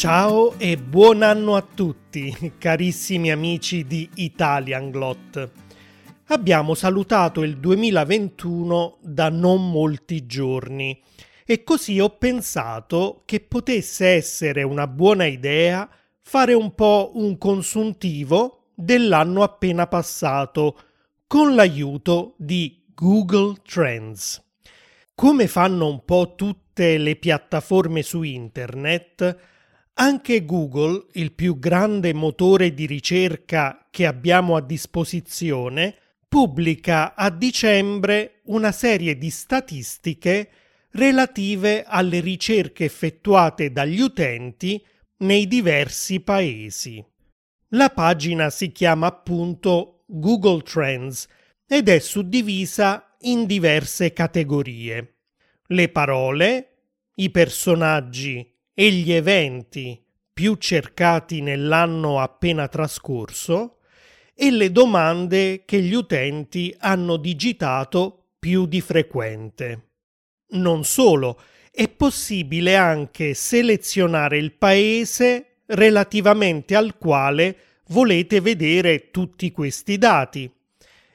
Ciao e buon anno a tutti, carissimi amici di Italian Glot. Abbiamo salutato il 2021 da non molti giorni e così ho pensato che potesse essere una buona idea fare un po' un consuntivo dell'anno appena passato con l'aiuto di Google Trends. Come fanno un po' tutte le piattaforme su internet, anche Google, il più grande motore di ricerca che abbiamo a disposizione, pubblica a dicembre una serie di statistiche relative alle ricerche effettuate dagli utenti nei diversi paesi. La pagina si chiama appunto Google Trends ed è suddivisa in diverse categorie. Le parole, i personaggi e gli eventi più cercati nell'anno appena trascorso e le domande che gli utenti hanno digitato più di frequente. Non solo, è possibile anche selezionare il paese relativamente al quale volete vedere tutti questi dati.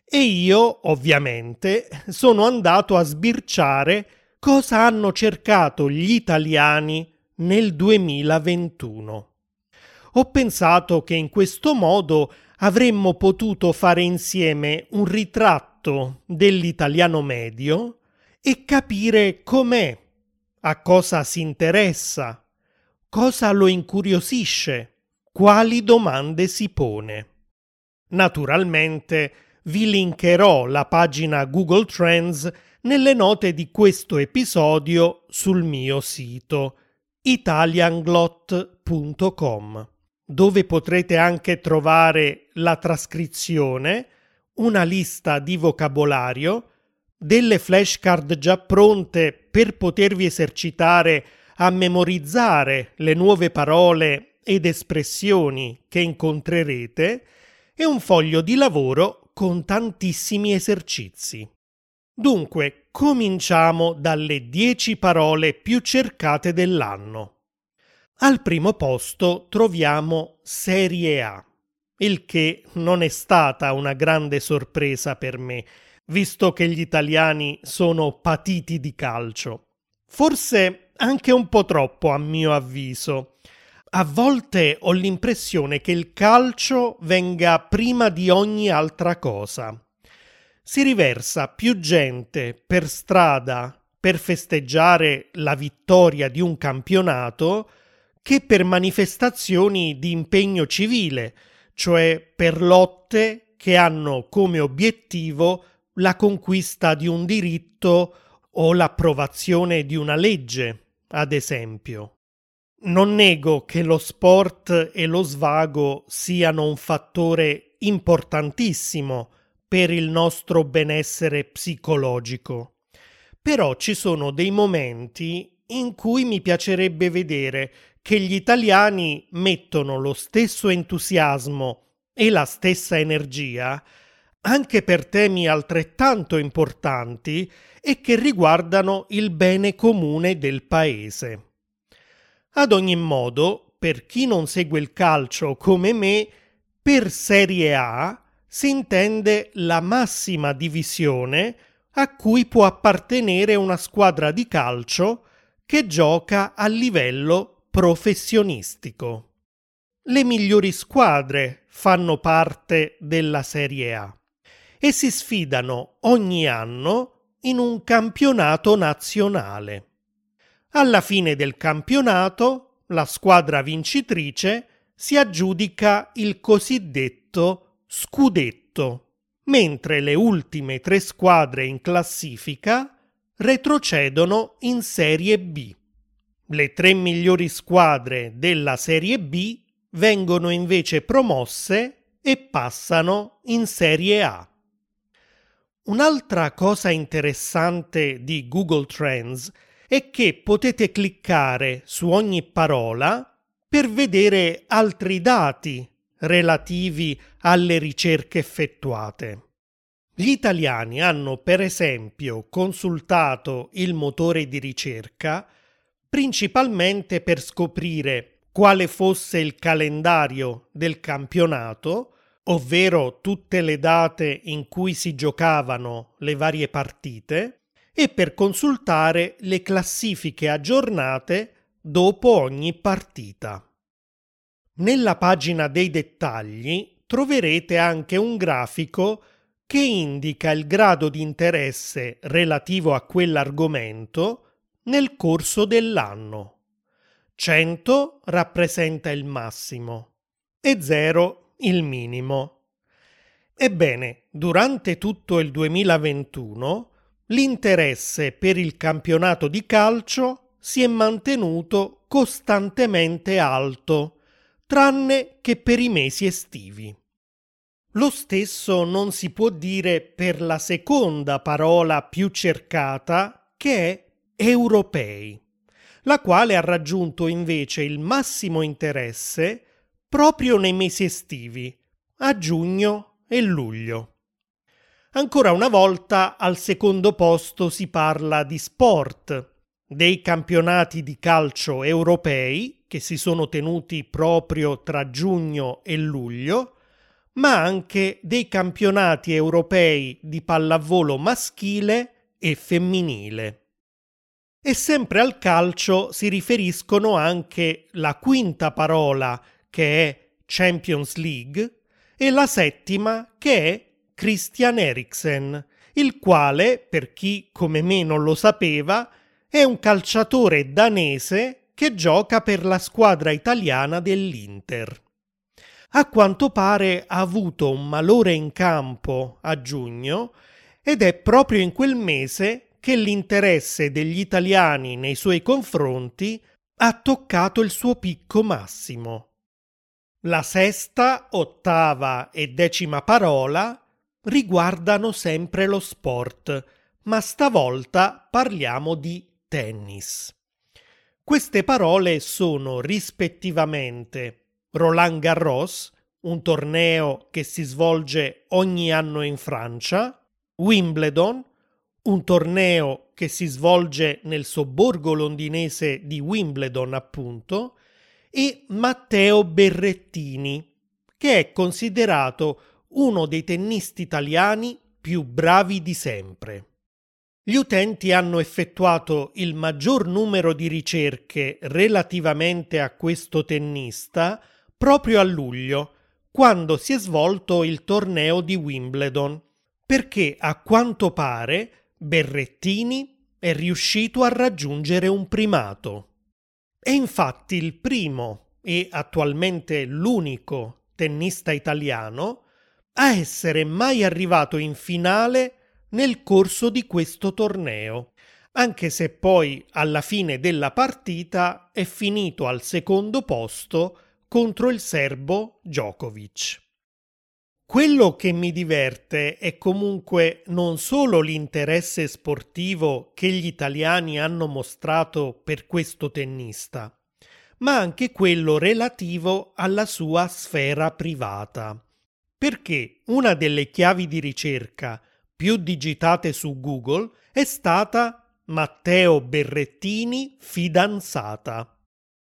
E io, ovviamente, sono andato a sbirciare cosa hanno cercato gli italiani nel 2021. Ho pensato che in questo modo avremmo potuto fare insieme un ritratto dell'italiano medio e capire com'è, a cosa si interessa, cosa lo incuriosisce, quali domande si pone. Naturalmente vi linkerò la pagina Google Trends nelle note di questo episodio sul mio sito italianglot.com, dove potrete anche trovare la trascrizione, una lista di vocabolario, delle flashcard già pronte per potervi esercitare a memorizzare le nuove parole ed espressioni che incontrerete e un foglio di lavoro con tantissimi esercizi. Dunque, cominciamo dalle 10 parole più cercate dell'anno. Al primo posto troviamo Serie A, il che non è stata una grande sorpresa per me, visto che gli italiani sono patiti di calcio. Forse anche un po' troppo, a mio avviso. A volte ho l'impressione che il calcio venga prima di ogni altra cosa si riversa più gente per strada per festeggiare la vittoria di un campionato che per manifestazioni di impegno civile, cioè per lotte che hanno come obiettivo la conquista di un diritto o l'approvazione di una legge, ad esempio. Non nego che lo sport e lo svago siano un fattore importantissimo per il nostro benessere psicologico. Però ci sono dei momenti in cui mi piacerebbe vedere che gli italiani mettono lo stesso entusiasmo e la stessa energia anche per temi altrettanto importanti e che riguardano il bene comune del paese. Ad ogni modo, per chi non segue il calcio come me, per Serie A si intende la massima divisione a cui può appartenere una squadra di calcio che gioca a livello professionistico. Le migliori squadre fanno parte della Serie A e si sfidano ogni anno in un campionato nazionale. Alla fine del campionato, la squadra vincitrice si aggiudica il cosiddetto scudetto, mentre le ultime tre squadre in classifica retrocedono in Serie B. Le tre migliori squadre della Serie B vengono invece promosse e passano in Serie A. Un'altra cosa interessante di Google Trends è che potete cliccare su ogni parola per vedere altri dati relativi alle ricerche effettuate. Gli italiani hanno per esempio consultato il motore di ricerca principalmente per scoprire quale fosse il calendario del campionato, ovvero tutte le date in cui si giocavano le varie partite, e per consultare le classifiche aggiornate dopo ogni partita. Nella pagina dei dettagli troverete anche un grafico che indica il grado di interesse relativo a quell'argomento nel corso dell'anno. 100 rappresenta il massimo e 0 il minimo. Ebbene, durante tutto il 2021 l'interesse per il campionato di calcio si è mantenuto costantemente alto, tranne che per i mesi estivi. Lo stesso non si può dire per la seconda parola più cercata che è europei, la quale ha raggiunto invece il massimo interesse proprio nei mesi estivi, a giugno e luglio. Ancora una volta al secondo posto si parla di sport, dei campionati di calcio europei che si sono tenuti proprio tra giugno e luglio, ma anche dei campionati europei di pallavolo maschile e femminile. E sempre al calcio si riferiscono anche la quinta parola che è Champions League e la settima che è Christian Eriksen, il quale, per chi come me non lo sapeva, è un calciatore danese che gioca per la squadra italiana dell'Inter. A quanto pare ha avuto un malore in campo a giugno ed è proprio in quel mese che l'interesse degli italiani nei suoi confronti ha toccato il suo picco massimo. La sesta, ottava e decima parola riguardano sempre lo sport, ma stavolta parliamo di tennis. Queste parole sono rispettivamente Roland Garros, un torneo che si svolge ogni anno in Francia, Wimbledon, un torneo che si svolge nel sobborgo londinese di Wimbledon, appunto, e Matteo Berrettini, che è considerato uno dei tennisti italiani più bravi di sempre. Gli utenti hanno effettuato il maggior numero di ricerche relativamente a questo tennista proprio a luglio, quando si è svolto il torneo di Wimbledon, perché a quanto pare Berrettini è riuscito a raggiungere un primato. È infatti il primo e attualmente l'unico tennista italiano a essere mai arrivato in finale nel corso di questo torneo, anche se poi alla fine della partita è finito al secondo posto contro il serbo Djokovic. Quello che mi diverte è comunque non solo l'interesse sportivo che gli italiani hanno mostrato per questo tennista, ma anche quello relativo alla sua sfera privata. Perché una delle chiavi di ricerca più digitate su Google è stata Matteo Berrettini fidanzata.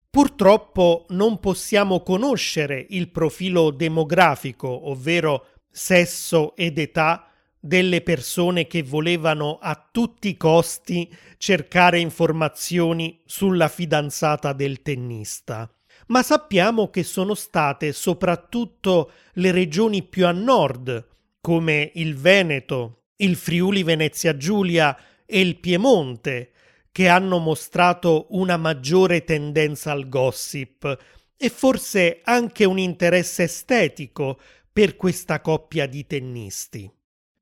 Purtroppo non possiamo conoscere il profilo demografico, ovvero sesso ed età delle persone che volevano a tutti i costi cercare informazioni sulla fidanzata del tennista. Ma sappiamo che sono state soprattutto le regioni più a nord, come il Veneto, il Friuli Venezia Giulia e il Piemonte, che hanno mostrato una maggiore tendenza al gossip e forse anche un interesse estetico per questa coppia di tennisti.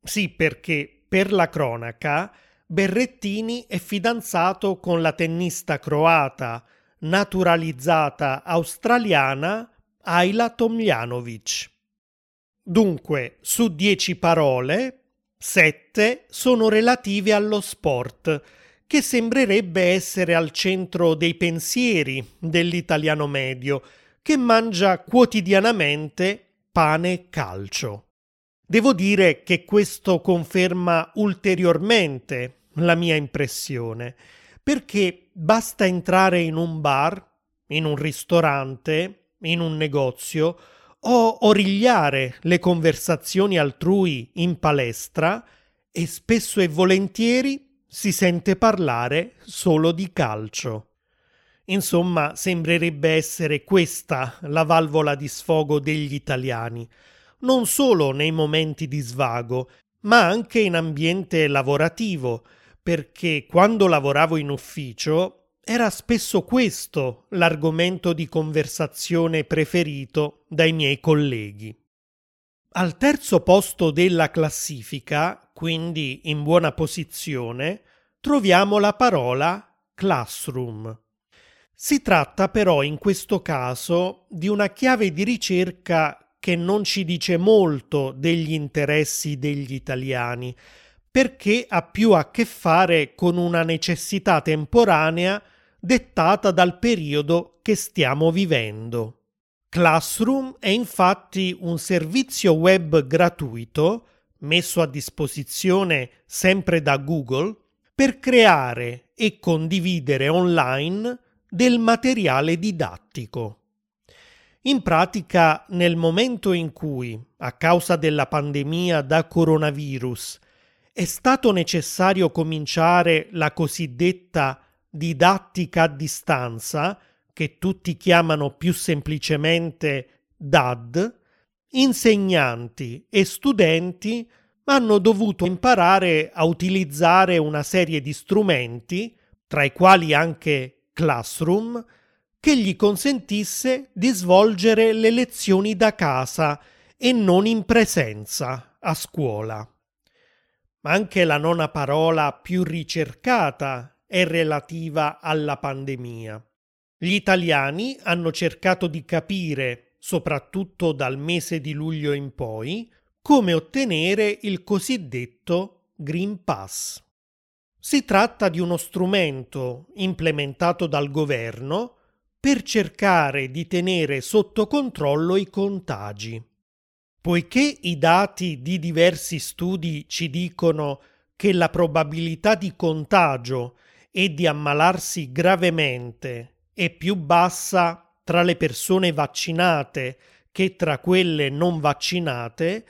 Sì, perché per la cronaca Berrettini è fidanzato con la tennista croata naturalizzata australiana Ayla Tomljanovic. Dunque, su dieci parole, sette sono relative allo sport, che sembrerebbe essere al centro dei pensieri dell'italiano medio, che mangia quotidianamente pane e calcio. Devo dire che questo conferma ulteriormente la mia impressione, perché basta entrare in un bar, in un ristorante, in un negozio, o origliare le conversazioni altrui in palestra e spesso e volentieri si sente parlare solo di calcio. Insomma, sembrerebbe essere questa la valvola di sfogo degli italiani, non solo nei momenti di svago, ma anche in ambiente lavorativo, perché quando lavoravo in ufficio era spesso questo l'argomento di conversazione preferito dai miei colleghi. Al terzo posto della classifica, quindi in buona posizione, troviamo la parola classroom. Si tratta però in questo caso di una chiave di ricerca che non ci dice molto degli interessi degli italiani, perché ha più a che fare con una necessità temporanea dettata dal periodo che stiamo vivendo. Classroom è infatti un servizio web gratuito messo a disposizione sempre da Google per creare e condividere online del materiale didattico. In pratica, nel momento in cui, a causa della pandemia da coronavirus, è stato necessario cominciare la cosiddetta didattica a distanza, che tutti chiamano più semplicemente DAD, insegnanti e studenti hanno dovuto imparare a utilizzare una serie di strumenti, tra i quali anche Classroom che gli consentisse di svolgere le lezioni da casa e non in presenza a scuola. Ma anche la nona parola più ricercata è relativa alla pandemia. Gli italiani hanno cercato di capire, soprattutto dal mese di luglio in poi, come ottenere il cosiddetto Green Pass. Si tratta di uno strumento implementato dal governo per cercare di tenere sotto controllo i contagi. Poiché i dati di diversi studi ci dicono che la probabilità di contagio e di ammalarsi gravemente è più bassa tra le persone vaccinate che tra quelle non vaccinate,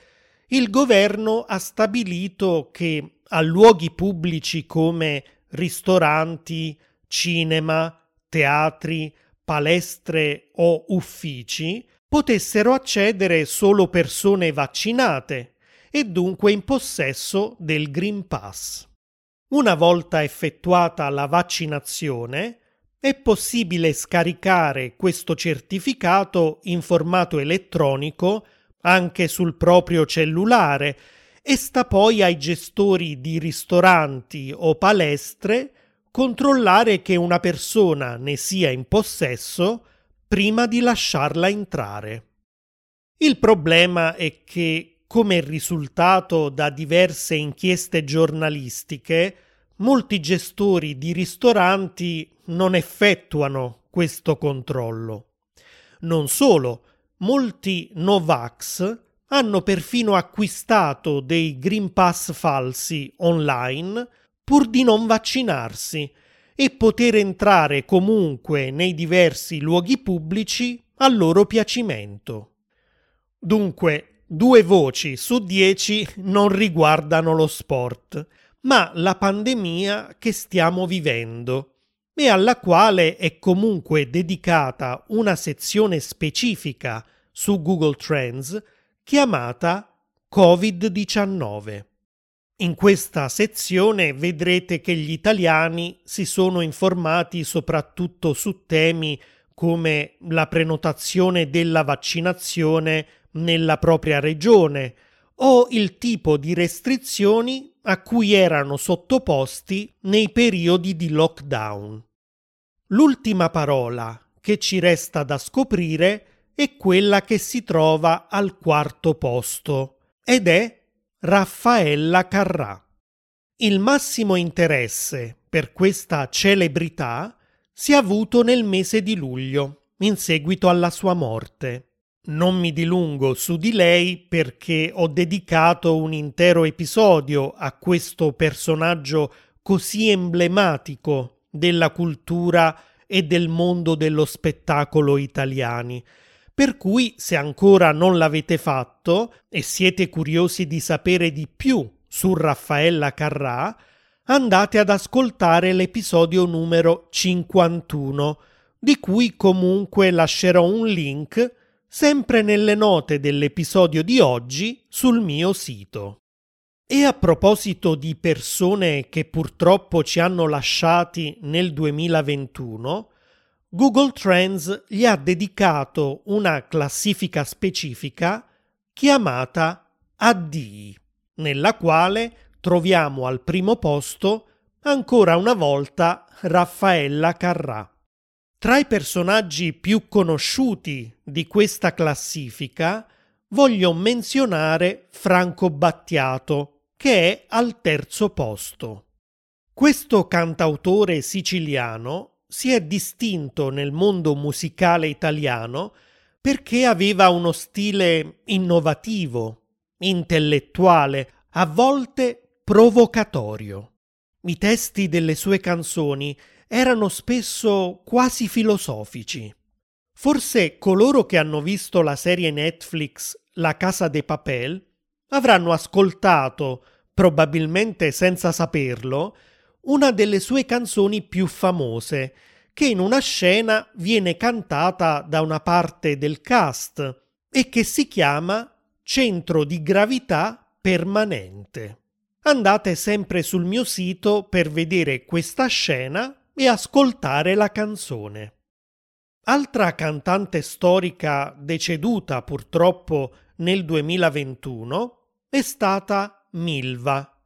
il governo ha stabilito che a luoghi pubblici come ristoranti, cinema, teatri, palestre o uffici potessero accedere solo persone vaccinate e dunque in possesso del Green Pass. Una volta effettuata la vaccinazione, è possibile scaricare questo certificato in formato elettronico anche sul proprio cellulare e sta poi ai gestori di ristoranti o palestre controllare che una persona ne sia in possesso prima di lasciarla entrare. Il problema è che, come risultato da diverse inchieste giornalistiche, molti gestori di ristoranti non effettuano questo controllo. Non solo, molti Novax hanno perfino acquistato dei Green Pass falsi online pur di non vaccinarsi e poter entrare comunque nei diversi luoghi pubblici a loro piacimento. Dunque, due voci su dieci non riguardano lo sport, ma la pandemia che stiamo vivendo e alla quale è comunque dedicata una sezione specifica su Google Trends chiamata Covid-19. In questa sezione vedrete che gli italiani si sono informati soprattutto su temi come la prenotazione della vaccinazione nella propria regione o il tipo di restrizioni a cui erano sottoposti nei periodi di lockdown. L'ultima parola che ci resta da scoprire è quella che si trova al quarto posto ed è Raffaella Carrà. Il massimo interesse per questa celebrità si è avuto nel mese di luglio, in seguito alla sua morte. Non mi dilungo su di lei perché ho dedicato un intero episodio a questo personaggio così emblematico della cultura e del mondo dello spettacolo italiani. Per cui, se ancora non l'avete fatto e siete curiosi di sapere di più su Raffaella Carrà, andate ad ascoltare l'episodio numero 51, di cui comunque lascerò un link sempre nelle note dell'episodio di oggi sul mio sito. E a proposito di persone che purtroppo ci hanno lasciati nel 2021, Google Trends gli ha dedicato una classifica specifica chiamata ADI, nella quale troviamo al primo posto ancora una volta Raffaella Carrà. Tra i personaggi più conosciuti di questa classifica voglio menzionare Franco Battiato, che è al terzo posto. Questo cantautore siciliano si è distinto nel mondo musicale italiano perché aveva uno stile innovativo, intellettuale, a volte provocatorio. I testi delle sue canzoni erano spesso quasi filosofici. Forse coloro che hanno visto la serie Netflix La Casa de Papel avranno ascoltato, probabilmente senza saperlo, una delle sue canzoni più famose, che in una scena viene cantata da una parte del cast e che si chiama Centro di gravità permanente. Andate sempre sul mio sito per vedere questa scena e ascoltare la canzone. Altra cantante storica deceduta purtroppo nel 2021 è stata Milva,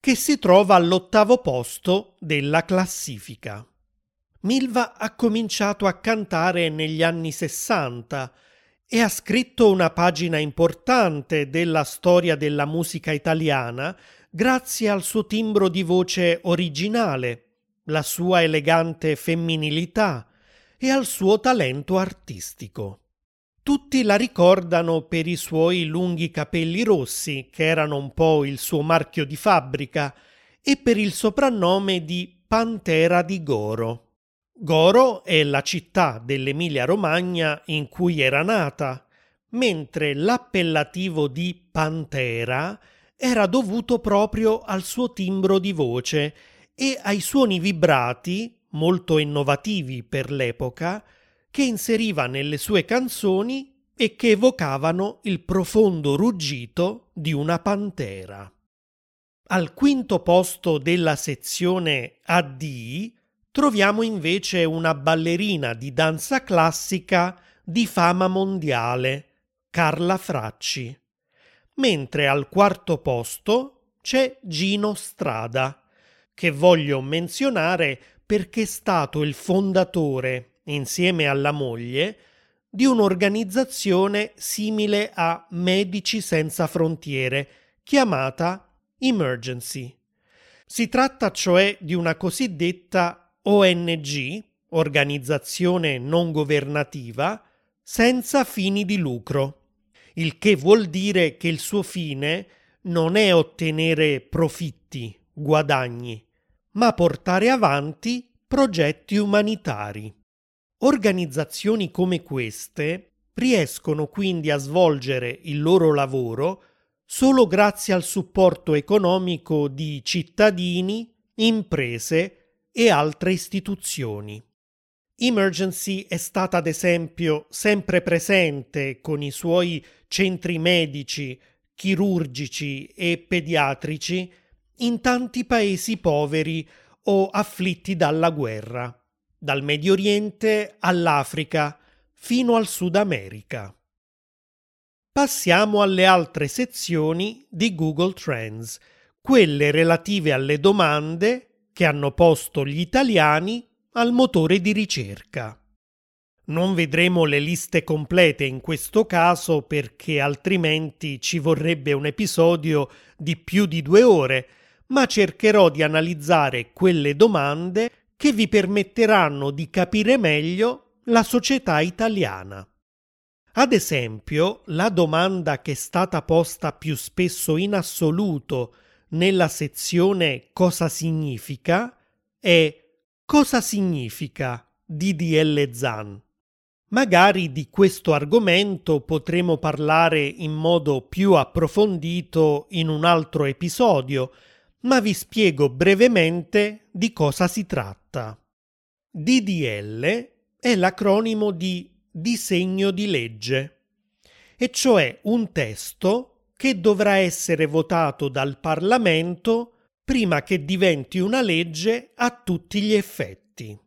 che si trova all'ottavo posto della classifica. Milva ha cominciato a cantare negli anni 60 e ha scritto una pagina importante della storia della musica italiana grazie al suo timbro di voce originale, la sua elegante femminilità e al suo talento artistico. Tutti la ricordano per i suoi lunghi capelli rossi, che erano un po' il suo marchio di fabbrica, e per il soprannome di Pantera di Goro. Goro è la città dell'Emilia-Romagna in cui era nata, mentre l'appellativo di Pantera era dovuto proprio al suo timbro di voce e ai suoni vibrati, molto innovativi per l'epoca, che inseriva nelle sue canzoni e che evocavano il profondo ruggito di una pantera. Al quinto posto della sezione AD troviamo invece una ballerina di danza classica di fama mondiale, Carla Fracci, mentre al quarto posto c'è Gino Strada, che voglio menzionare perché è stato il fondatore, insieme alla moglie, di un'organizzazione simile a Medici Senza Frontiere, chiamata Emergency. Si tratta cioè di una cosiddetta ONG, organizzazione non governativa, senza fini di lucro, il che vuol dire che il suo fine non è ottenere profitti, guadagni, ma portare avanti progetti umanitari. Organizzazioni come queste riescono quindi a svolgere il loro lavoro solo grazie al supporto economico di cittadini, imprese e altre istituzioni. Emergency è stata ad esempio sempre presente con i suoi centri medici, chirurgici e pediatrici in tanti paesi poveri o afflitti dalla guerra, dal Medio Oriente all'Africa fino al Sud America. Passiamo alle altre sezioni di Google Trends, quelle relative alle domande che hanno posto gli italiani al motore di ricerca. Non vedremo le liste complete in questo caso perché altrimenti ci vorrebbe un episodio di più di due ore, ma cercherò di analizzare quelle domande che vi permetteranno di capire meglio la società italiana. Ad esempio, la domanda che è stata posta più spesso in assoluto nella sezione Cosa significa è Cosa significa DDL ZAN. Magari di questo argomento potremo parlare in modo più approfondito in un altro episodio, ma vi spiego brevemente di cosa si tratta. DDL è l'acronimo di disegno di legge, e cioè un testo che dovrà essere votato dal Parlamento prima che diventi una legge a tutti gli effetti.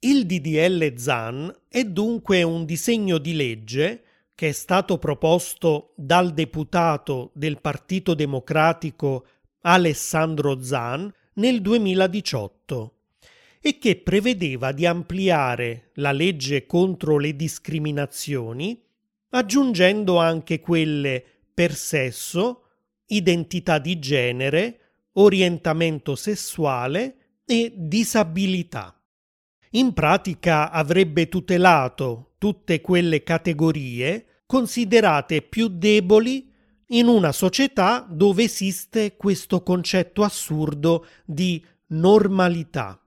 Il DDL ZAN è dunque un disegno di legge che è stato proposto dal deputato del Partito Democratico Alessandro Zan nel 2018 e che prevedeva di ampliare la legge contro le discriminazioni aggiungendo anche quelle per sesso, identità di genere, orientamento sessuale e disabilità. In pratica avrebbe tutelato tutte quelle categorie considerate più deboli in una società dove esiste questo concetto assurdo di normalità,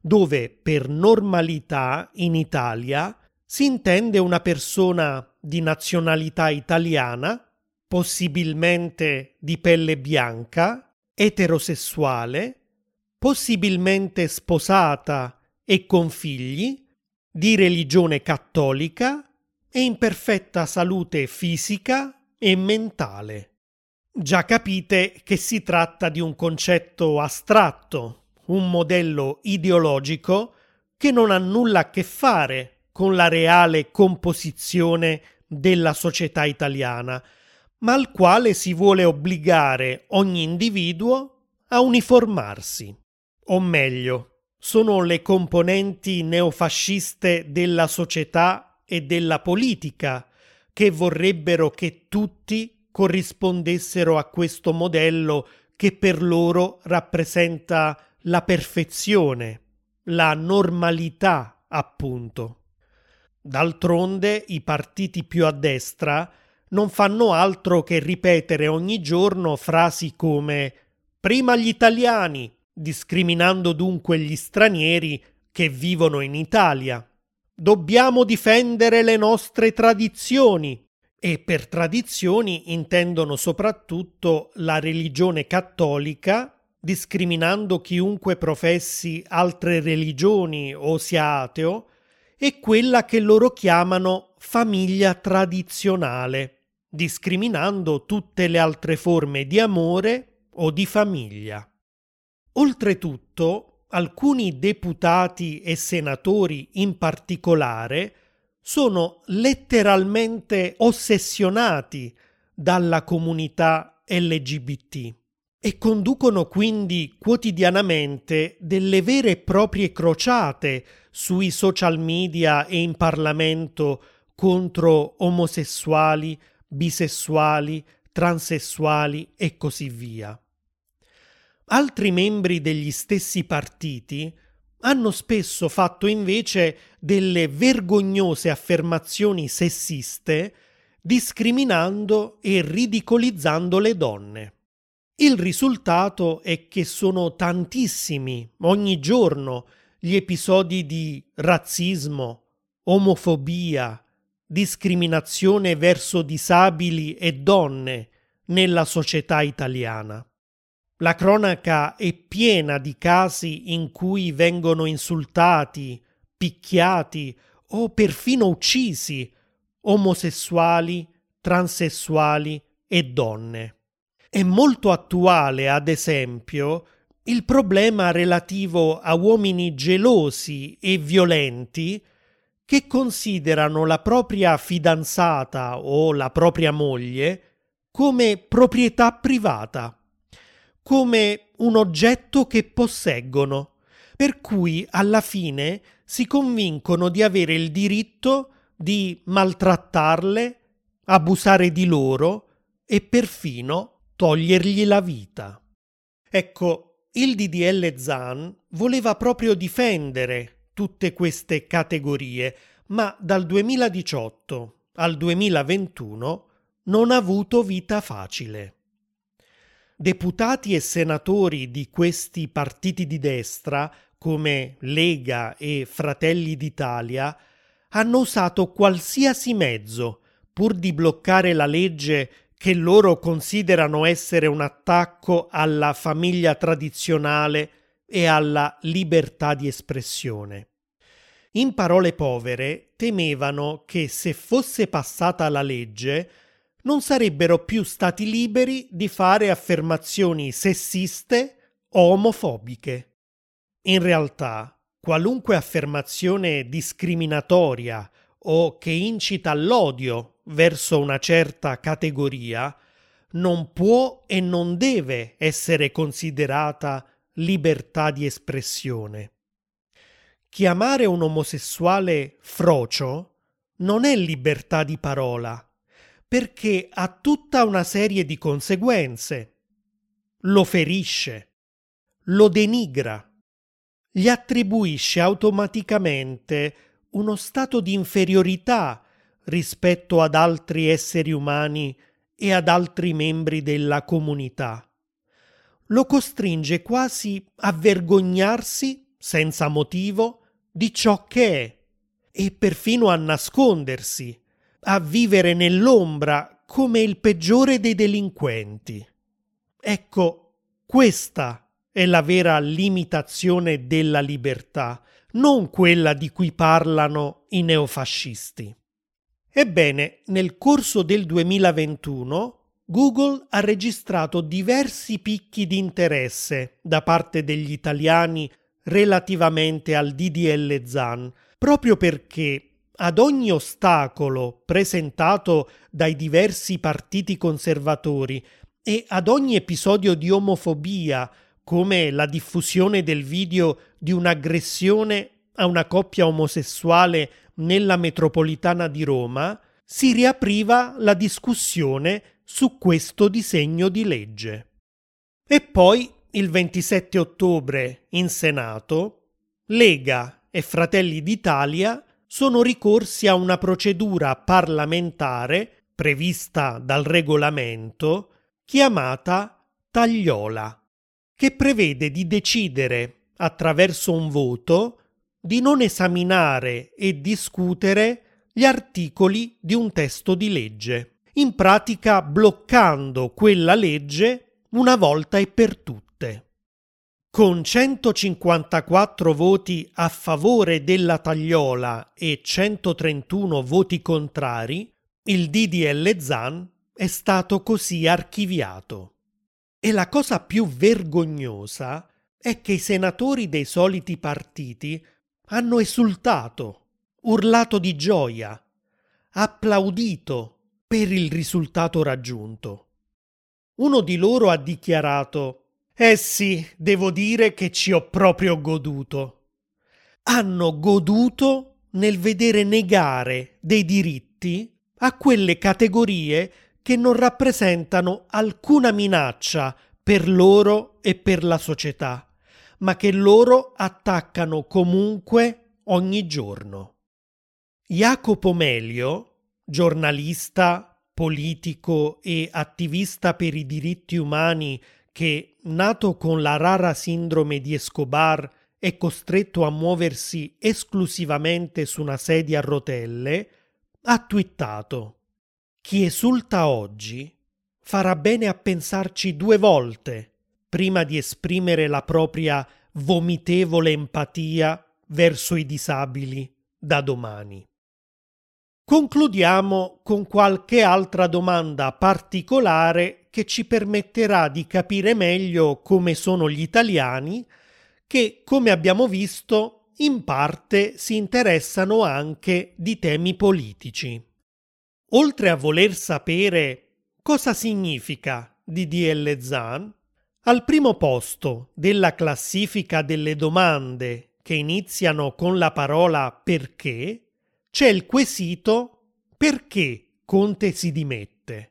dove per normalità in Italia si intende una persona di nazionalità italiana, possibilmente di pelle bianca, eterosessuale, possibilmente sposata e con figli, di religione cattolica e in perfetta salute fisica e mentale. Già capite che si tratta di un concetto astratto, un modello ideologico che non ha nulla a che fare con la reale composizione della società italiana, ma al quale si vuole obbligare ogni individuo a uniformarsi. O meglio, sono le componenti neofasciste della società e della politica che vorrebbero che tutti corrispondessero a questo modello che per loro rappresenta la perfezione, la normalità, appunto. D'altronde i partiti più a destra non fanno altro che ripetere ogni giorno frasi come prima gli italiani, discriminando dunque gli stranieri che vivono in Italia. Dobbiamo difendere le nostre tradizioni e per tradizioni intendono soprattutto la religione cattolica, discriminando chiunque professi altre religioni o sia ateo, e quella che loro chiamano famiglia tradizionale, discriminando tutte le altre forme di amore o di famiglia. Oltretutto, alcuni deputati e senatori in particolare sono letteralmente ossessionati dalla comunità LGBT e conducono quindi quotidianamente delle vere e proprie crociate sui social media e in Parlamento contro omosessuali, bisessuali, transessuali e così via. Altri membri degli stessi partiti hanno spesso fatto invece delle vergognose affermazioni sessiste discriminando e ridicolizzando le donne. Il risultato è che sono tantissimi ogni giorno gli episodi di razzismo, omofobia, discriminazione verso disabili e donne nella società italiana. La cronaca è piena di casi in cui vengono insultati, picchiati o perfino uccisi omosessuali, transessuali e donne. È molto attuale, ad esempio, il problema relativo a uomini gelosi e violenti che considerano la propria fidanzata o la propria moglie come proprietà privata come un oggetto che posseggono, per cui alla fine si convincono di avere il diritto di maltrattarle, abusare di loro e perfino togliergli la vita. Ecco, il DDL Zan voleva proprio difendere tutte queste categorie, ma dal 2018 al 2021 non ha avuto vita facile deputati e senatori di questi partiti di destra come Lega e Fratelli d'Italia, hanno usato qualsiasi mezzo pur di bloccare la legge che loro considerano essere un attacco alla famiglia tradizionale e alla libertà di espressione. In parole povere, temevano che se fosse passata la legge, non sarebbero più stati liberi di fare affermazioni sessiste o omofobiche. In realtà, qualunque affermazione discriminatoria o che incita all'odio verso una certa categoria non può e non deve essere considerata libertà di espressione. Chiamare un omosessuale frocio non è libertà di parola, perché ha tutta una serie di conseguenze. Lo ferisce, lo denigra, gli attribuisce automaticamente uno stato di inferiorità rispetto ad altri esseri umani e ad altri membri della comunità. Lo costringe quasi a vergognarsi, senza motivo, di ciò che è e perfino a nascondersi, a vivere nell'ombra come il peggiore dei delinquenti. Ecco, questa è la vera limitazione della libertà, non quella di cui parlano i neofascisti. Ebbene, nel corso del 2021 Google ha registrato diversi picchi di interesse da parte degli italiani relativamente al DDL ZAN, proprio perché ad ogni ostacolo presentato dai diversi partiti conservatori e ad ogni episodio di omofobia come la diffusione del video di un'aggressione a una coppia omosessuale nella metropolitana di Roma, si riapriva la discussione su questo disegno di legge. E poi, il 27 ottobre, in Senato, Lega e Fratelli d'Italia sono ricorsi a una procedura parlamentare prevista dal regolamento chiamata tagliola che prevede di decidere attraverso un voto di non esaminare e discutere gli articoli di un testo di legge, in pratica bloccando quella legge una volta e per tutte. Con 154 voti a favore della tagliola e 131 voti contrari, il DDL ZAN è stato così archiviato. E la cosa più vergognosa è che i senatori dei soliti partiti hanno esultato, urlato di gioia, applaudito per il risultato raggiunto. Uno di loro ha dichiarato Eh sì, devo dire che ci ho proprio goduto. Hanno goduto nel vedere negare dei diritti a quelle categorie che non rappresentano alcuna minaccia per loro e per la società, ma che loro attaccano comunque ogni giorno. Jacopo Melio, giornalista, politico e attivista per i diritti umani che, nato con la rara sindrome di Escobar, è costretto a muoversi esclusivamente su una sedia a rotelle, ha twittato chi esulta oggi farà bene a pensarci due volte prima di esprimere la propria vomitevole empatia verso i disabili da domani. Concludiamo con qualche altra domanda particolare che ci permetterà di capire meglio come sono gli italiani che, come abbiamo visto, in parte si interessano anche di temi politici. Oltre a voler sapere cosa significa DDL ZAN, al primo posto della classifica delle domande che iniziano con la parola perché c'è il quesito perché Conte si dimette.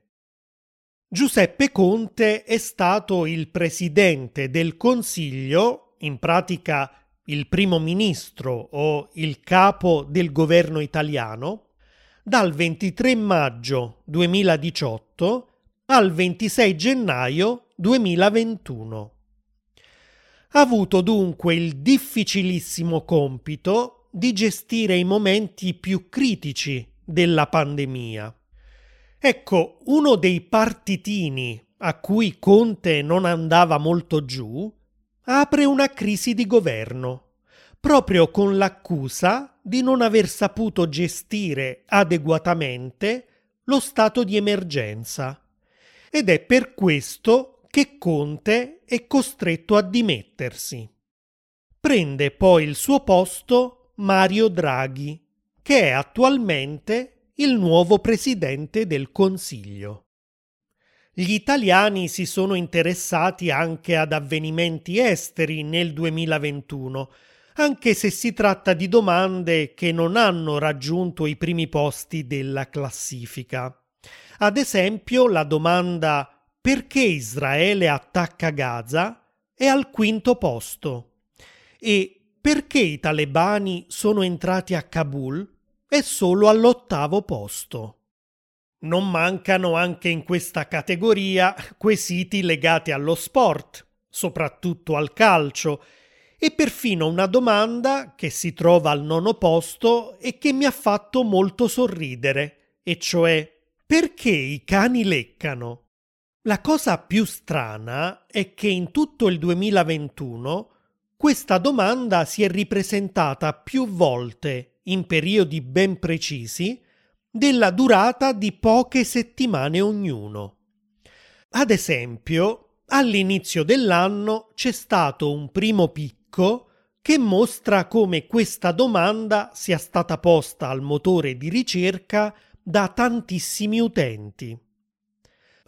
Giuseppe Conte è stato il presidente del Consiglio, in pratica il primo ministro o il capo del governo italiano, dal 23 maggio 2018 al 26 gennaio 2021. Ha avuto dunque il difficilissimo compito di gestire i momenti più critici della pandemia. Ecco, uno dei partitini a cui Conte non andava molto giù apre una crisi di governo, proprio con l'accusa di non aver saputo gestire adeguatamente lo stato di emergenza. Ed è per questo che Conte è costretto a dimettersi. Prende poi il suo posto Mario Draghi, che è attualmente il nuovo presidente del Consiglio. Gli italiani si sono interessati anche ad avvenimenti esteri nel 2021, anche se si tratta di domande che non hanno raggiunto i primi posti della classifica. Ad esempio, la domanda perché Israele attacca Gaza è al quinto posto e perché i talebani sono entrati a Kabul è solo all'ottavo posto. Non mancano anche in questa categoria quesiti legati allo sport, soprattutto al calcio, e perfino una domanda che si trova al nono posto e che mi ha fatto molto sorridere, e cioè perché i cani leccano? La cosa più strana è che in tutto il 2021 questa domanda si è ripresentata più volte in periodi ben precisi della durata di poche settimane ognuno. Ad esempio, all'inizio dell'anno c'è stato un primo picco che mostra come questa domanda sia stata posta al motore di ricerca da tantissimi utenti.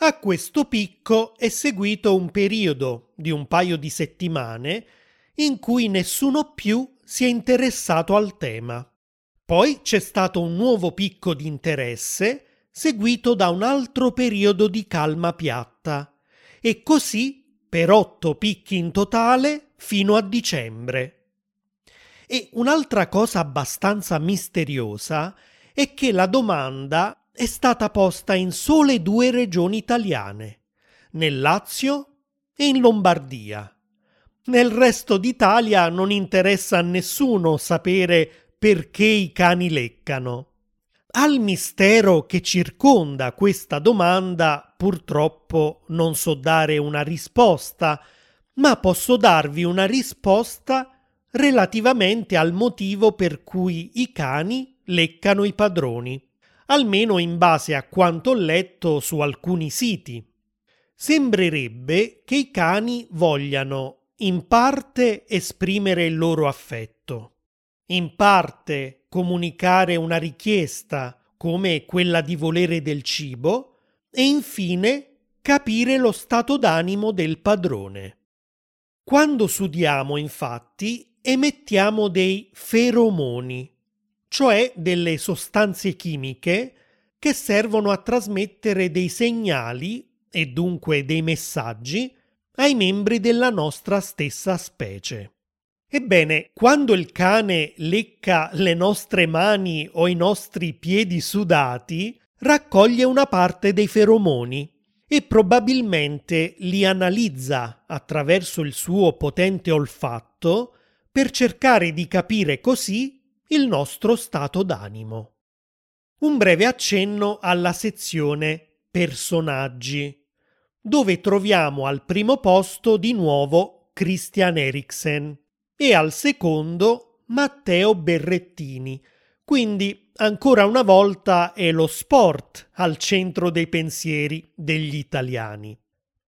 A questo picco è seguito un periodo di un paio di settimane in cui nessuno più si è interessato al tema. Poi c'è stato un nuovo picco di interesse seguito da un altro periodo di calma piatta e così per otto picchi in totale fino a dicembre. E un'altra cosa abbastanza misteriosa è che la domanda è stata posta in sole due regioni italiane, nel Lazio e in Lombardia. Nel resto d'Italia non interessa a nessuno sapere perché i cani leccano. Al mistero che circonda questa domanda purtroppo non so dare una risposta, ma posso darvi una risposta relativamente al motivo per cui i cani leccano i padroni almeno in base a quanto ho letto su alcuni siti. Sembrerebbe che i cani vogliano in parte esprimere il loro affetto, in parte comunicare una richiesta come quella di volere del cibo e infine capire lo stato d'animo del padrone. Quando sudiamo, infatti, emettiamo dei feromoni, cioè delle sostanze chimiche che servono a trasmettere dei segnali e dunque dei messaggi ai membri della nostra stessa specie. Ebbene, quando il cane lecca le nostre mani o i nostri piedi sudati, raccoglie una parte dei feromoni e probabilmente li analizza attraverso il suo potente olfatto per cercare di capire così il nostro stato d'animo. Un breve accenno alla sezione Personaggi, dove troviamo al primo posto di nuovo Christian Eriksen e al secondo Matteo Berrettini, quindi ancora una volta è lo sport al centro dei pensieri degli italiani.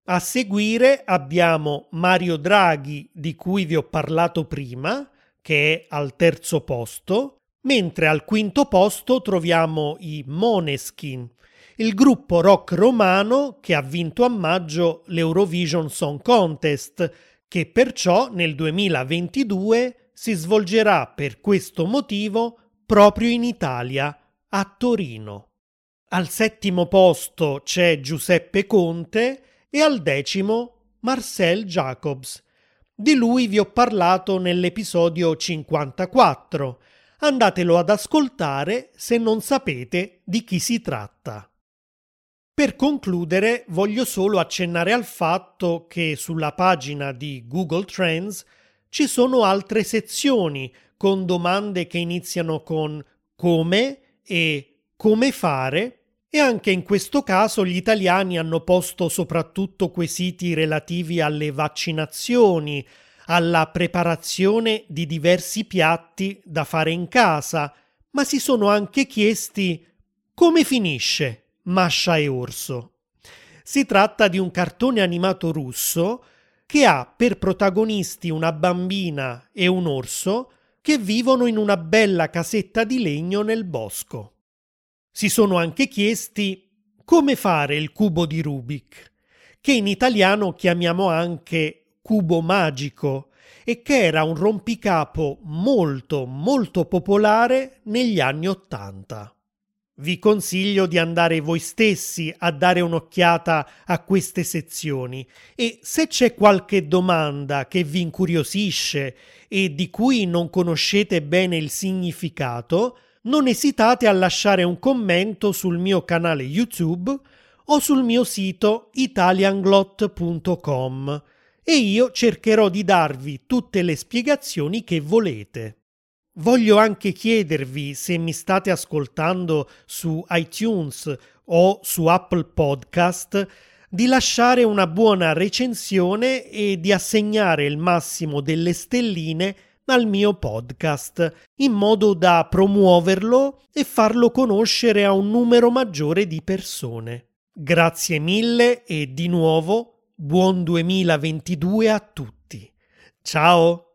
A seguire abbiamo Mario Draghi, di cui vi ho parlato prima, che è al terzo posto, mentre al quinto posto troviamo i Moneskin, il gruppo rock romano che ha vinto a maggio l'Eurovision Song Contest, che perciò nel 2022 si svolgerà per questo motivo proprio in Italia, a Torino. Al settimo posto c'è Giuseppe Conte e al decimo Marcel Jacobs, di lui vi ho parlato nell'episodio 54. Andatelo ad ascoltare se non sapete di chi si tratta. Per concludere, voglio solo accennare al fatto che sulla pagina di Google Trends ci sono altre sezioni con domande che iniziano con come e come fare e anche in questo caso gli italiani hanno posto soprattutto quesiti relativi alle vaccinazioni, alla preparazione di diversi piatti da fare in casa, ma si sono anche chiesti come finisce Masha e Orso. Si tratta di un cartone animato russo che ha per protagonisti una bambina e un orso che vivono in una bella casetta di legno nel bosco. Si sono anche chiesti come fare il cubo di Rubik, che in italiano chiamiamo anche cubo magico e che era un rompicapo molto molto popolare negli anni Ottanta. Vi consiglio di andare voi stessi a dare un'occhiata a queste sezioni e se c'è qualche domanda che vi incuriosisce e di cui non conoscete bene il significato, non esitate a lasciare un commento sul mio canale YouTube o sul mio sito italianglot.com e io cercherò di darvi tutte le spiegazioni che volete. Voglio anche chiedervi se mi state ascoltando su iTunes o su Apple Podcast di lasciare una buona recensione e di assegnare il massimo delle stelline al mio podcast in modo da promuoverlo e farlo conoscere a un numero maggiore di persone. Grazie mille e di nuovo buon 2022 a tutti. Ciao!